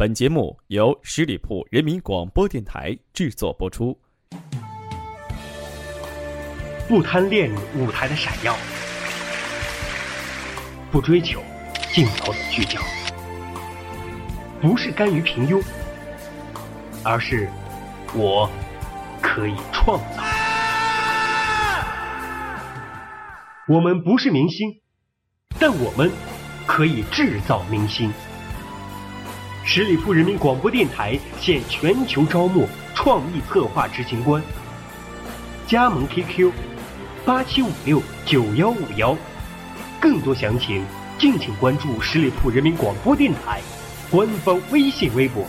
本节目由十里铺人民广播电台制作播出。不贪恋舞台的闪耀，不追求镜头的聚焦，不是甘于平庸，而是我可以创造。我们不是明星，但我们可以制造明星。十里铺人民广播电台现全球招募创意策划执行官，加盟 QQ 八七五六九幺五幺，更多详情敬请关注十里铺人民广播电台官方微信微博，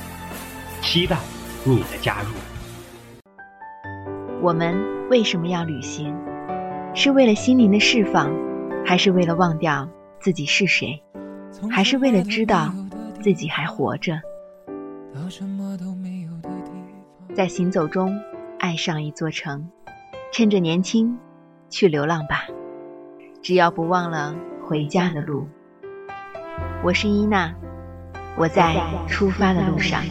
期待你的加入。我们为什么要旅行？是为了心灵的释放，还是为了忘掉自己是谁，还是为了知道？自己还活着，在行走中爱上一座城，趁着年轻去流浪吧，只要不忘了回家的路。我是伊娜，我在出发的路上。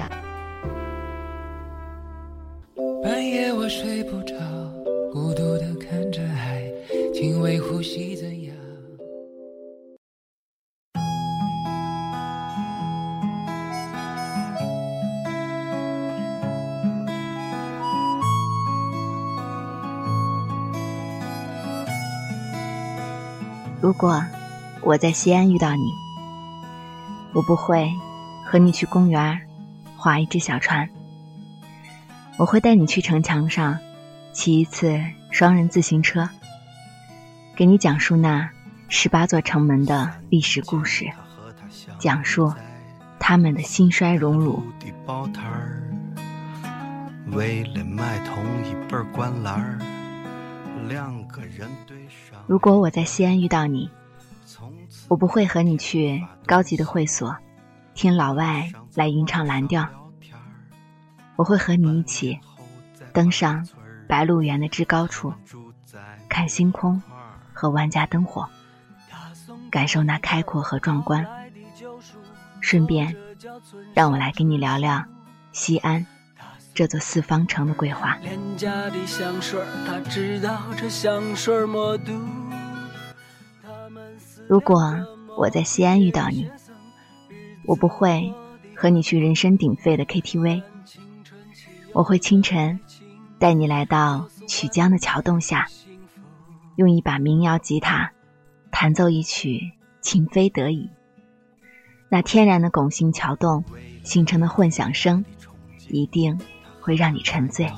如果我在西安遇到你，我不会和你去公园划一只小船，我会带你去城墙上骑一次双人自行车，给你讲述那十八座城门的历史故事，讲述他们的兴衰荣辱。如果我在西安遇到你，我不会和你去高级的会所，听老外来吟唱蓝调。我会和你一起登上白鹿原的至高处，看星空和万家灯火，感受那开阔和壮观。顺便，让我来跟你聊聊西安。这座四方城的规划。如果我在西安遇到你，我不会和你去人声鼎沸的 KTV，我会清晨带你来到曲江的桥洞下，用一把民谣吉他弹奏一曲《情非得已》。那天然的拱形桥洞形成的混响声，一定。会让你沉醉。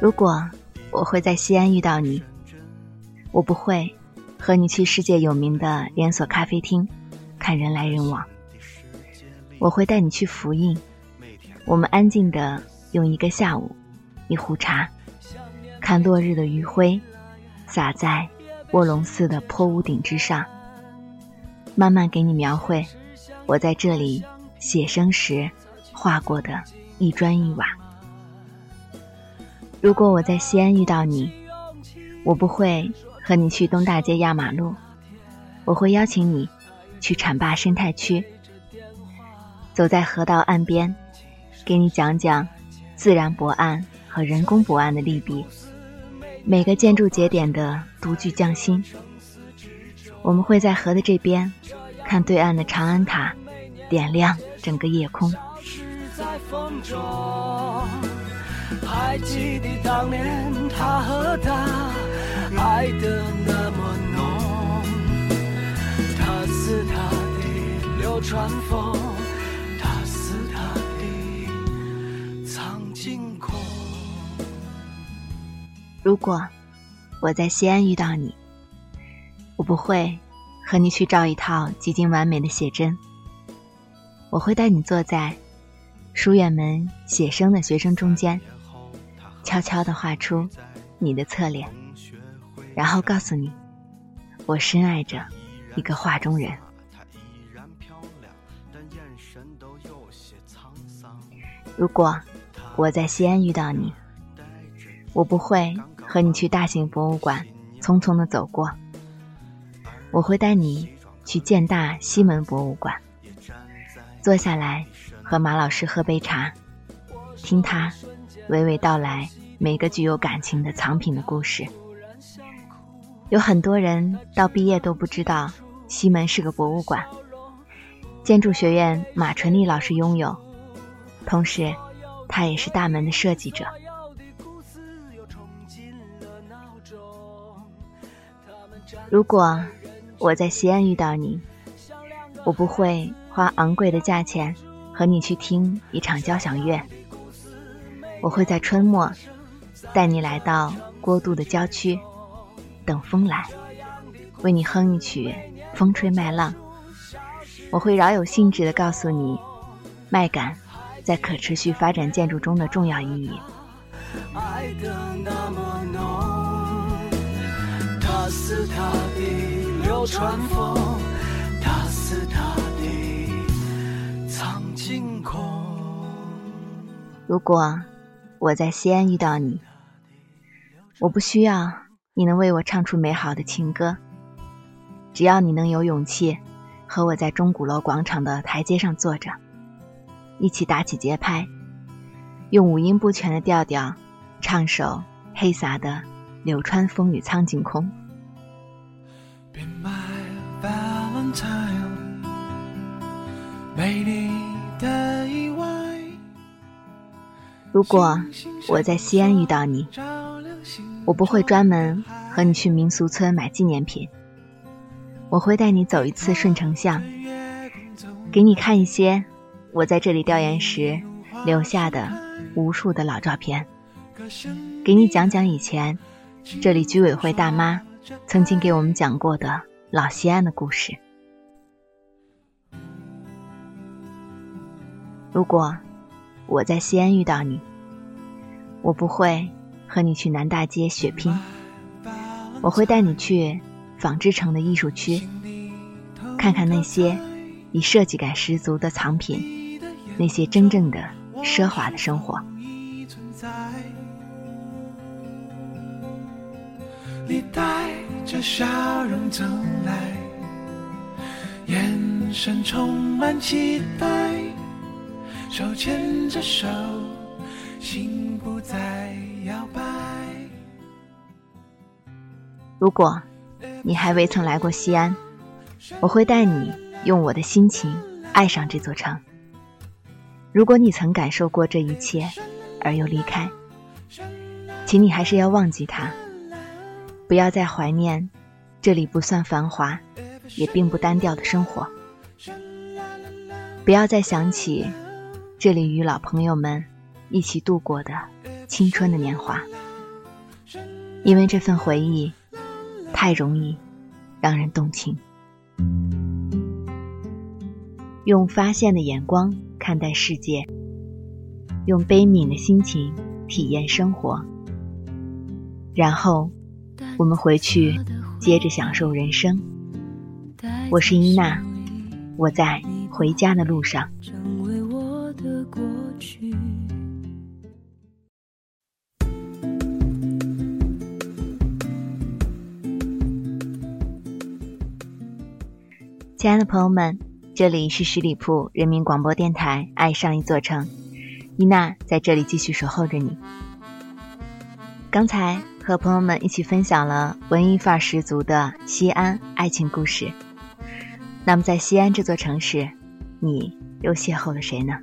如果我会在西安遇到你，我不会和你去世界有名的连锁咖啡厅看人来人往。我会带你去福印，我们安静的用一个下午，一壶茶，看落日的余晖洒在。卧龙寺的坡屋顶之上，慢慢给你描绘我在这里写生时画过的一砖一瓦。如果我在西安遇到你，我不会和你去东大街压马路，我会邀请你去浐灞生态区，走在河道岸边，给你讲讲自然博岸和人工博岸的利弊。每个建筑节点的独具匠心。我们会在河的这边，看对岸的长安塔，点亮整个夜空。还记得当年他和她爱的那么浓，他似他的流川枫。如果我在西安遇到你，我不会和你去照一套几近完美的写真。我会带你坐在书院门写生的学生中间，悄悄地画出你的侧脸，然后告诉你，我深爱着一个画中人。如果我在西安遇到你，我不会。和你去大型博物馆，匆匆的走过。我会带你去建大西门博物馆，坐下来和马老师喝杯茶，听他娓娓道来每个具有感情的藏品的故事。有很多人到毕业都不知道西门是个博物馆，建筑学院马纯丽老师拥有，同时。他也是大门的设计者。如果我在西安遇到你，我不会花昂贵的价钱和你去听一场交响乐。我会在春末带你来到郭都的郊区，等风来，为你哼一曲《风吹麦浪》。我会饶有兴致地告诉你，麦秆。在可持续发展建筑中的重要意义。爱的那如果我在西安遇到你，我不需要你能为我唱出美好的情歌，只要你能有勇气和我在钟鼓楼广场的台阶上坐着。一起打起节拍，用五音不全的调调唱首黑撒的《柳川风雨苍井空》。如果我在西安遇到你，我不会专门和你去民俗村买纪念品，我会带你走一次顺城巷，给你看一些。我在这里调研时留下的无数的老照片，给你讲讲以前这里居委会大妈曾经给我们讲过的老西安的故事。如果我在西安遇到你，我不会和你去南大街血拼，我会带你去纺织城的艺术区，看看那些以设计感十足的藏品。那些真正的奢华的生活。你带着笑容走来，眼神充满期待，手牵着手，心不再摇摆。如果你还未曾来过西安，我会带你用我的心情爱上这座城。如果你曾感受过这一切，而又离开，请你还是要忘记它，不要再怀念这里不算繁华，也并不单调的生活，不要再想起这里与老朋友们一起度过的青春的年华，因为这份回忆太容易让人动情。用发现的眼光。看待世界，用悲悯的心情体验生活，然后我们回去接着享受人生。我是伊娜，我在回家的路上。亲爱的朋友们。这里是十里铺人民广播电台，爱上一座城，伊娜在这里继续守候着你。刚才和朋友们一起分享了文艺范儿十足的西安爱情故事。那么，在西安这座城市，你又邂逅了谁呢？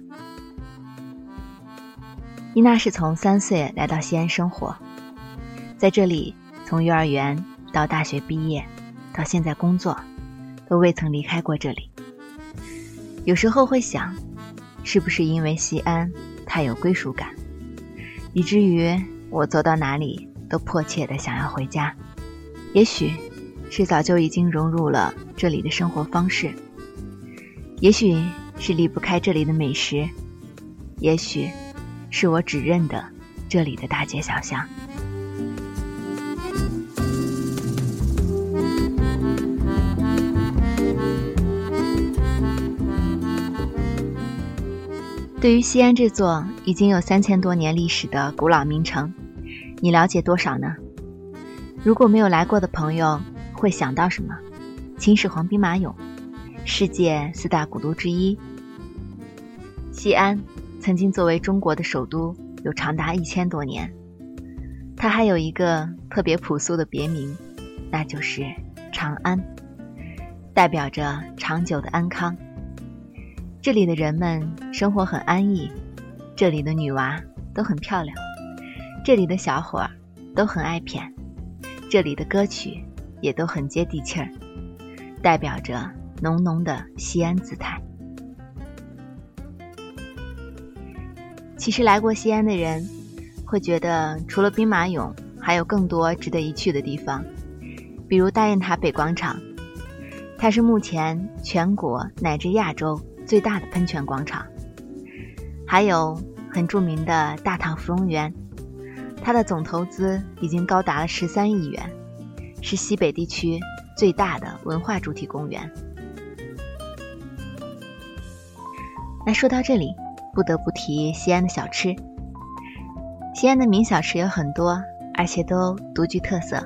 伊娜是从三岁来到西安生活，在这里从幼儿园到大学毕业，到现在工作，都未曾离开过这里。有时候会想，是不是因为西安太有归属感，以至于我走到哪里都迫切的想要回家？也许是早就已经融入了这里的生活方式，也许是离不开这里的美食，也许是我只认得这里的大街小巷。对于西安这座已经有三千多年历史的古老名城，你了解多少呢？如果没有来过的朋友，会想到什么？秦始皇兵马俑，世界四大古都之一。西安曾经作为中国的首都，有长达一千多年。它还有一个特别朴素的别名，那就是长安，代表着长久的安康。这里的人们生活很安逸，这里的女娃都很漂亮，这里的小伙儿都很爱谝，这里的歌曲也都很接地气儿，代表着浓浓的西安姿态。其实来过西安的人。会觉得除了兵马俑，还有更多值得一去的地方，比如大雁塔北广场，它是目前全国乃至亚洲最大的喷泉广场；还有很著名的大唐芙蓉园，它的总投资已经高达了十三亿元，是西北地区最大的文化主题公园。那说到这里，不得不提西安的小吃。西安的名小吃有很多，而且都独具特色。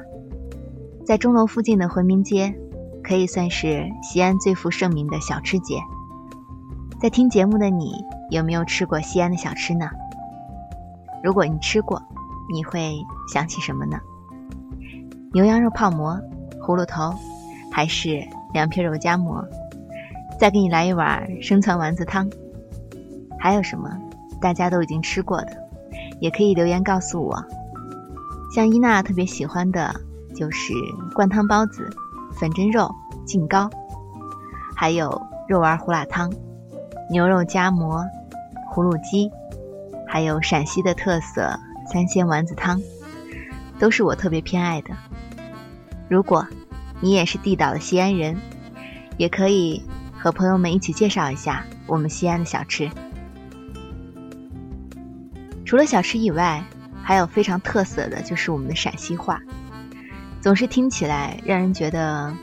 在钟楼附近的回民街，可以算是西安最负盛名的小吃街。在听节目的你，有没有吃过西安的小吃呢？如果你吃过，你会想起什么呢？牛羊肉泡馍、葫芦头，还是凉皮肉夹馍？再给你来一碗生汆丸子汤。还有什么大家都已经吃过的？也可以留言告诉我，像伊娜特别喜欢的就是灌汤包子、粉蒸肉、劲糕，还有肉丸胡辣汤、牛肉夹馍、葫芦鸡，还有陕西的特色三鲜丸子汤，都是我特别偏爱的。如果你也是地道的西安人，也可以和朋友们一起介绍一下我们西安的小吃。除了小吃以外，还有非常特色的就是我们的陕西话，总是听起来让人觉得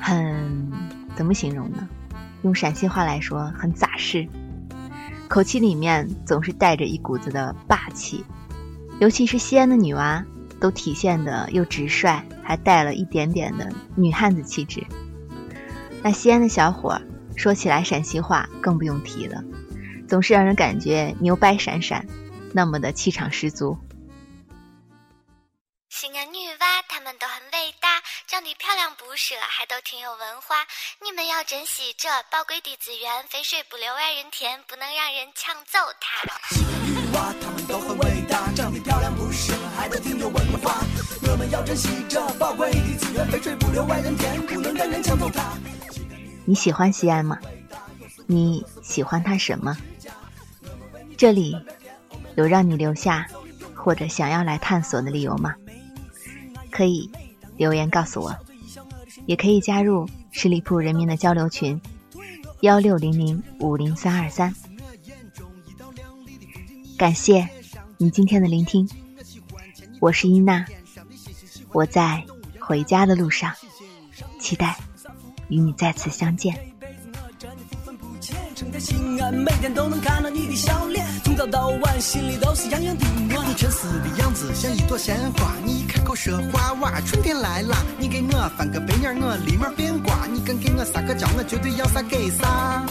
很怎么形容呢？用陕西话来说，很扎实，口气里面总是带着一股子的霸气，尤其是西安的女娃，都体现的又直率，还带了一点点的女汉子气质。那西安的小伙说起来陕西话更不用提了，总是让人感觉牛掰闪闪。那么的气场十足。西安女娃她们都很伟大，长得漂亮不说，还都挺有文化。你们要珍惜这宝贵的资源，肥水不流外人田，不能让人抢走它。都很伟大，长得漂亮不说，还都挺有文化。我们要珍惜这宝贵的资源，肥水不流外人田，不能让人抢走它。你喜欢西安吗？你喜欢它什么？这里。有让你留下或者想要来探索的理由吗？可以留言告诉我，也可以加入十里铺人民的交流群幺六零零五零三二三。感谢你今天的聆听，我是伊娜，我在回家的路上，期待与你再次相见。在西安，每天都能看到你的笑脸，从早到晚心里都是洋洋的暖。你沉思的样子像一朵鲜花，你一开口说话哇，春天来了。你给我翻个白眼，我立马变瓜。你敢给我撒个娇，我绝对要啥给啥。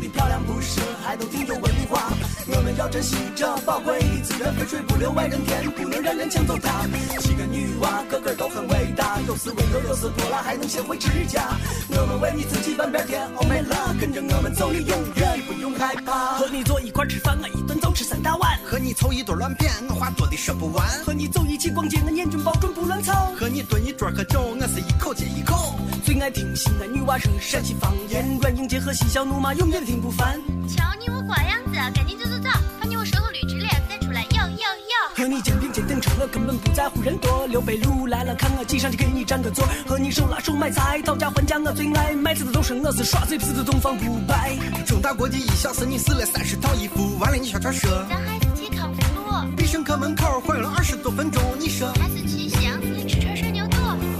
你，漂亮不是，还都挺有文化。我们要珍惜这宝贵的资源，肥水不流外人田，不能让人抢走它。七个女娃个个都很伟大，有时温柔，有时泼辣，还能学会持家。我们为你自己半边天，Oh my love，跟着我们走，你永远不用害怕。和你坐一块吃饭，我一顿就吃三大碗。和你凑一堆乱谝，我话多的说不完。和你走一起逛街，我眼准保准不乱操。和你蹲一桌喝酒，我是一口接一口。最爱听西安女娃说陕西方言，软硬结合，嬉笑怒骂，永远听不烦。瞧你我瓜样子，赶紧就走走，把你我舌头捋直脸，再出来哟哟哟。和你肩并肩等车，我根本不在乎人多。刘备路来了，看我挤上去给你占个座。和你手拉手买菜，讨价还价我最爱。买菜的都是我是耍嘴皮子，东方不败。中大国际一小时，你试了三十套衣服，完了你悄悄说。咱还是去康复路。必胜客门口晃悠了二十多分钟，你说。还是去西洋吃串涮牛肚。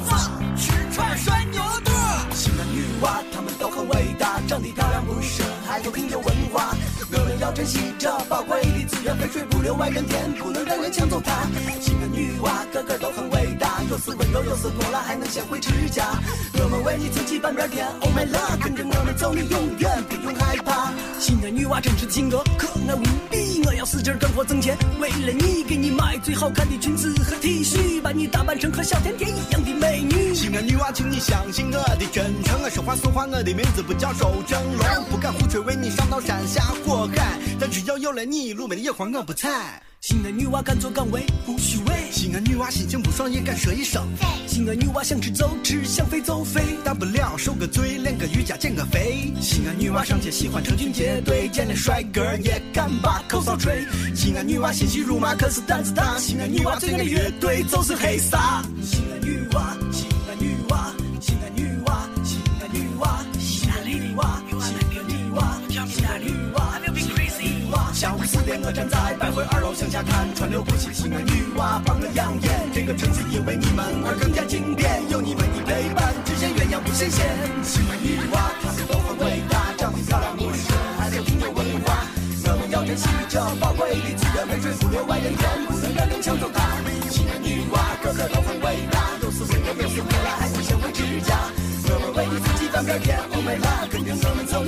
走吃串涮牛肚。西安女娃她们都很伟大，长得漂亮不说，还都挺有文珍惜这宝贵的资源，肥水不流外人田，不能让人抢走它。新的女娃个个都很伟大，又是温柔又是泼辣，还能贤惠持家。我们为你撑起半边天，Oh my love，跟着我们走，你永远不用害怕。西安女娃真是性格可爱无比，我要使劲干活挣钱，为了你给你买最好看的裙子和 T 恤，把你打扮成和小甜甜一样的美女。西安女娃，请你相信我的真诚，我说话算话，我的名字不叫周正龙，不敢胡吹，为你上刀山下火海，但只要有了你，路边的野花我不采。性感女娃敢做敢为不虚伪，西安女娃心情不爽也敢说一声。西安女娃想吃就吃，想飞就飞，大不了受个罪，练个瑜伽减个肥。西安女娃上街喜欢成群结队，见了帅哥也敢把口哨吹。西安女娃心细如麻可是胆子大，西安女娃最爱的乐队就是黑撒。西安女娃，西安女娃，西安女娃，西安女娃，西安女娃，西安女娃，西安女娲。四点，我站在百汇二楼向下看，川流不息，西安女娲榜个养眼。这个城市因为你们而更加经典，有你们的陪伴，只羡鸳鸯不羡仙。西安女娲，她们都很伟大，长得漂亮不是，还都挺有文化。我们要珍惜这宝贵的资源，肥水不流外人田，不能让人抢走它。西安女娲，个个都很伟大，又是温柔又是泼辣，还能贤惠持家。我们为你自己翻边天，Oh my love，跟着我们走，